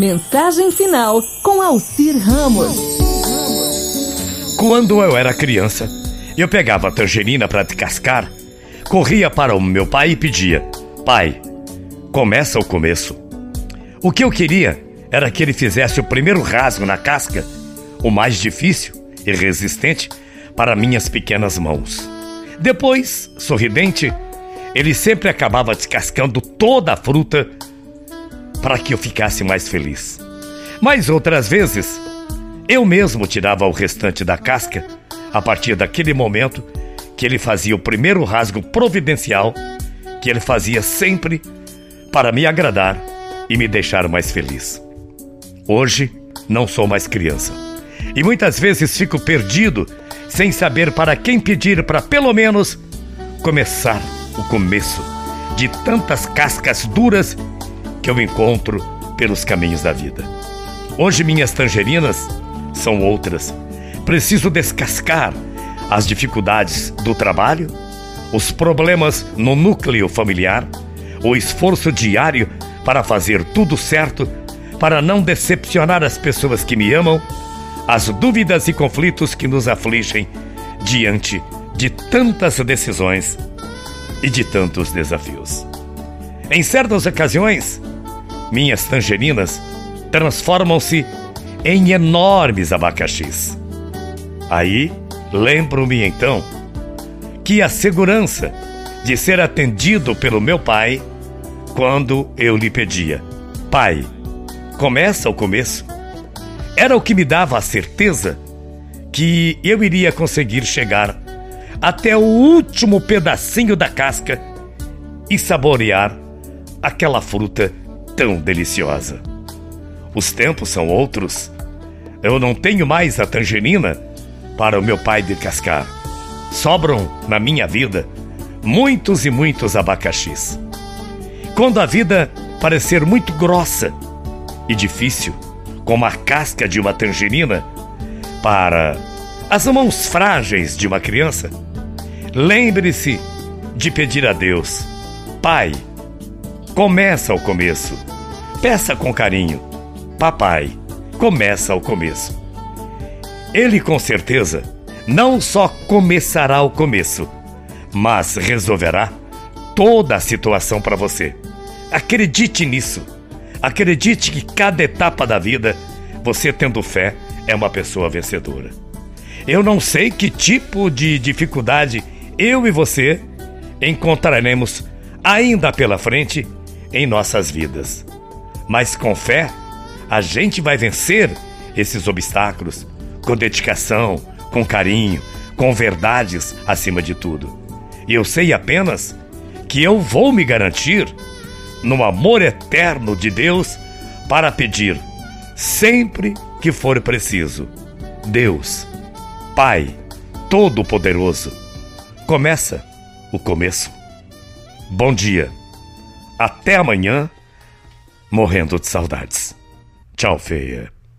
Mensagem final com Alcir Ramos. Quando eu era criança, eu pegava a tangerina para descascar, corria para o meu pai e pedia: Pai, começa o começo. O que eu queria era que ele fizesse o primeiro rasgo na casca, o mais difícil e resistente para minhas pequenas mãos. Depois, sorridente, ele sempre acabava descascando toda a fruta para que eu ficasse mais feliz. Mas outras vezes, eu mesmo tirava o restante da casca a partir daquele momento que ele fazia o primeiro rasgo providencial que ele fazia sempre para me agradar e me deixar mais feliz. Hoje não sou mais criança e muitas vezes fico perdido sem saber para quem pedir para pelo menos começar o começo de tantas cascas duras que eu encontro pelos caminhos da vida. Hoje minhas tangerinas são outras. Preciso descascar as dificuldades do trabalho, os problemas no núcleo familiar, o esforço diário para fazer tudo certo, para não decepcionar as pessoas que me amam, as dúvidas e conflitos que nos afligem diante de tantas decisões e de tantos desafios. Em certas ocasiões, minhas tangerinas transformam-se em enormes abacaxis. Aí, lembro-me então que a segurança de ser atendido pelo meu pai quando eu lhe pedia: Pai, começa o começo. Era o que me dava a certeza que eu iria conseguir chegar até o último pedacinho da casca e saborear aquela fruta tão deliciosa. Os tempos são outros. Eu não tenho mais a tangerina para o meu pai descascar. Sobram na minha vida muitos e muitos abacaxis. Quando a vida parecer muito grossa e difícil, como a casca de uma tangerina, para as mãos frágeis de uma criança, lembre-se de pedir a Deus: Pai, começa o começo. Peça com carinho: Papai, começa o começo. Ele com certeza não só começará o começo, mas resolverá toda a situação para você. Acredite nisso. Acredite que cada etapa da vida, você tendo fé, é uma pessoa vencedora. Eu não sei que tipo de dificuldade eu e você encontraremos ainda pela frente em nossas vidas. Mas com fé, a gente vai vencer esses obstáculos com dedicação, com carinho, com verdades acima de tudo. E eu sei apenas que eu vou me garantir no amor eterno de Deus para pedir sempre que for preciso. Deus, Pai Todo-Poderoso, começa o começo. Bom dia. Até amanhã, morrendo de saudades. Tchau, feia.